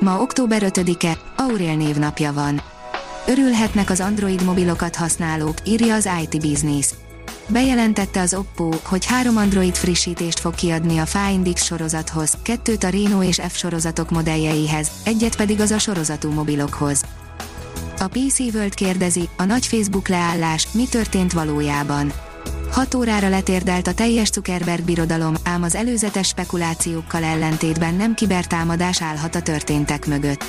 Ma október 5-e, Aurél névnapja van. Örülhetnek az Android mobilokat használók, írja az IT Business. Bejelentette az Oppo, hogy három Android frissítést fog kiadni a Find X sorozathoz, kettőt a Reno és F sorozatok modelljeihez, egyet pedig az a sorozatú mobilokhoz. A PC World kérdezi, a nagy Facebook leállás, mi történt valójában. 6 órára letérdelt a teljes Zuckerberg birodalom, ám az előzetes spekulációkkal ellentétben nem kibertámadás állhat a történtek mögött.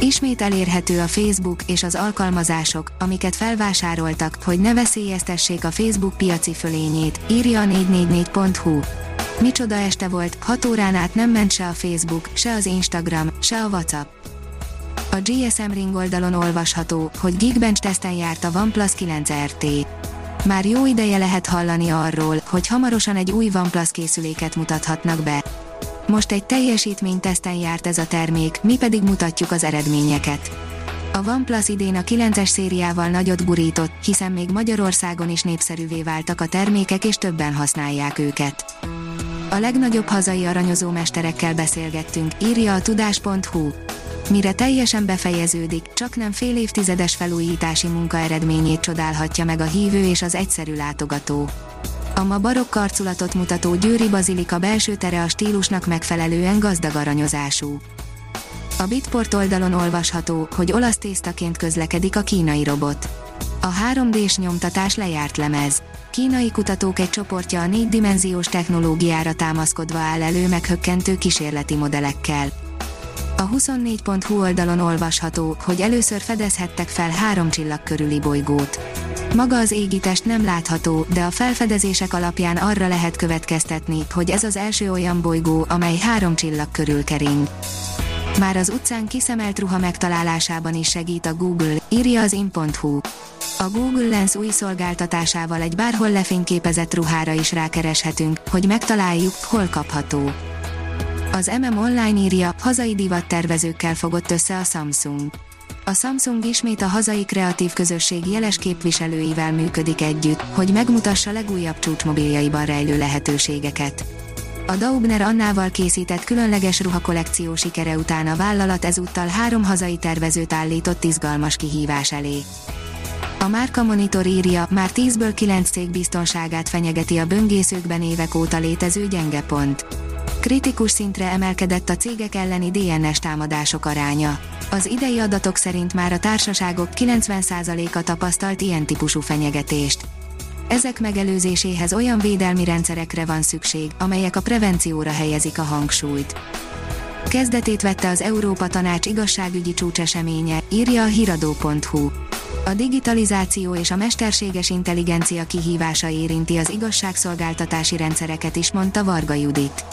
Ismét elérhető a Facebook és az alkalmazások, amiket felvásároltak, hogy ne veszélyeztessék a Facebook piaci fölényét, írja a 444.hu. Micsoda este volt, 6 órán át nem ment se a Facebook, se az Instagram, se a WhatsApp. A GSM Ring oldalon olvasható, hogy Geekbench teszten járt a OnePlus 9 RT. Már jó ideje lehet hallani arról, hogy hamarosan egy új OnePlus készüléket mutathatnak be. Most egy teljesítményteszten járt ez a termék, mi pedig mutatjuk az eredményeket. A OnePlus idén a 9-es szériával nagyot gurított, hiszen még Magyarországon is népszerűvé váltak a termékek és többen használják őket. A legnagyobb hazai aranyozó mesterekkel beszélgettünk, írja a tudás.hu. Mire teljesen befejeződik, csak nem fél évtizedes felújítási munka eredményét csodálhatja meg a hívő és az egyszerű látogató. A ma barokk karculatot mutató Győri Bazilika belső tere a stílusnak megfelelően gazdag aranyozású. A Bitport oldalon olvasható, hogy olasz tésztaként közlekedik a kínai robot. A 3D-s nyomtatás lejárt lemez. Kínai kutatók egy csoportja a négydimenziós technológiára támaszkodva áll elő meghökkentő kísérleti modellekkel. A 24.hu oldalon olvasható, hogy először fedezhettek fel három csillag körüli bolygót. Maga az égitest nem látható, de a felfedezések alapján arra lehet következtetni, hogy ez az első olyan bolygó, amely három csillag körül kering. Már az utcán kiszemelt ruha megtalálásában is segít a Google, írja az in.hu. A Google Lens új szolgáltatásával egy bárhol lefényképezett ruhára is rákereshetünk, hogy megtaláljuk, hol kapható. Az MM Online írja, hazai divattervezőkkel fogott össze a Samsung. A Samsung ismét a hazai kreatív közösség jeles képviselőivel működik együtt, hogy megmutassa legújabb csúcsmobiljaiban rejlő lehetőségeket. A Daubner Annával készített különleges ruhakollekció sikere után a vállalat ezúttal három hazai tervezőt állított izgalmas kihívás elé. A Márka Monitor írja, már 10-ből 9 cég biztonságát fenyegeti a böngészőkben évek óta létező gyenge pont. Kritikus szintre emelkedett a cégek elleni DNS támadások aránya. Az idei adatok szerint már a társaságok 90%-a tapasztalt ilyen típusú fenyegetést. Ezek megelőzéséhez olyan védelmi rendszerekre van szükség, amelyek a prevencióra helyezik a hangsúlyt. Kezdetét vette az Európa Tanács igazságügyi csúcseseménye, írja a hiradó.hu. A digitalizáció és a mesterséges intelligencia kihívása érinti az igazságszolgáltatási rendszereket is, mondta Varga Judit.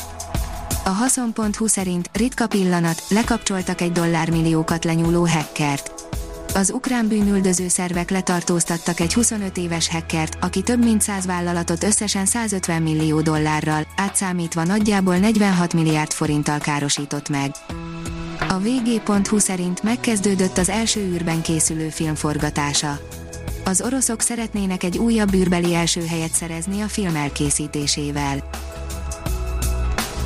A haszon.hu szerint ritka pillanat, lekapcsoltak egy dollármilliókat lenyúló hackert. Az ukrán bűnüldöző szervek letartóztattak egy 25 éves hackert, aki több mint 100 vállalatot összesen 150 millió dollárral, átszámítva nagyjából 46 milliárd forinttal károsított meg. A vg.hu szerint megkezdődött az első űrben készülő film forgatása. Az oroszok szeretnének egy újabb űrbeli első helyet szerezni a film elkészítésével.